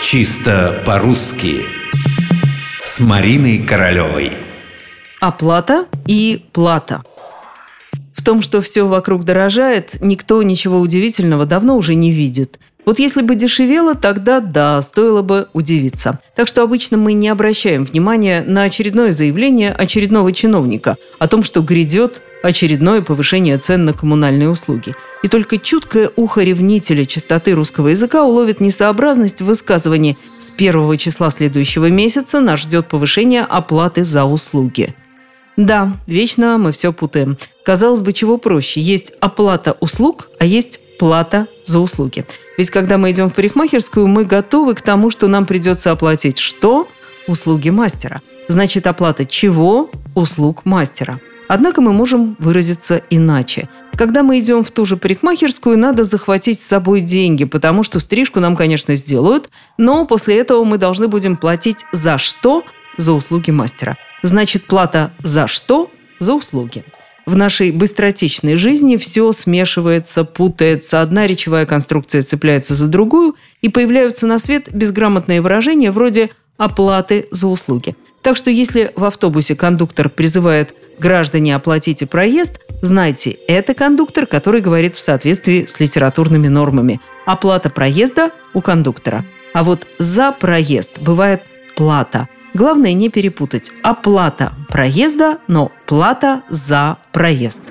Чисто по-русски С Мариной Королевой Оплата и плата В том, что все вокруг дорожает, никто ничего удивительного давно уже не видит. Вот если бы дешевело, тогда да, стоило бы удивиться. Так что обычно мы не обращаем внимания на очередное заявление очередного чиновника о том, что грядет очередное повышение цен на коммунальные услуги. И только чуткое ухо ревнителя чистоты русского языка уловит несообразность в высказывании «С первого числа следующего месяца нас ждет повышение оплаты за услуги». Да, вечно мы все путаем. Казалось бы, чего проще. Есть оплата услуг, а есть плата за услуги. Ведь когда мы идем в парикмахерскую, мы готовы к тому, что нам придется оплатить что? Услуги мастера. Значит, оплата чего? Услуг мастера. Однако мы можем выразиться иначе. Когда мы идем в ту же парикмахерскую, надо захватить с собой деньги, потому что стрижку нам, конечно, сделают, но после этого мы должны будем платить за что? За услуги мастера. Значит, плата за что? За услуги. В нашей быстротечной жизни все смешивается, путается, одна речевая конструкция цепляется за другую, и появляются на свет безграмотные выражения вроде «оплаты за услуги». Так что если в автобусе кондуктор призывает «граждане, оплатите проезд», знайте, это кондуктор, который говорит в соответствии с литературными нормами. Оплата проезда у кондуктора. А вот за проезд бывает плата. Главное не перепутать. Оплата проезда, но плата за проезд.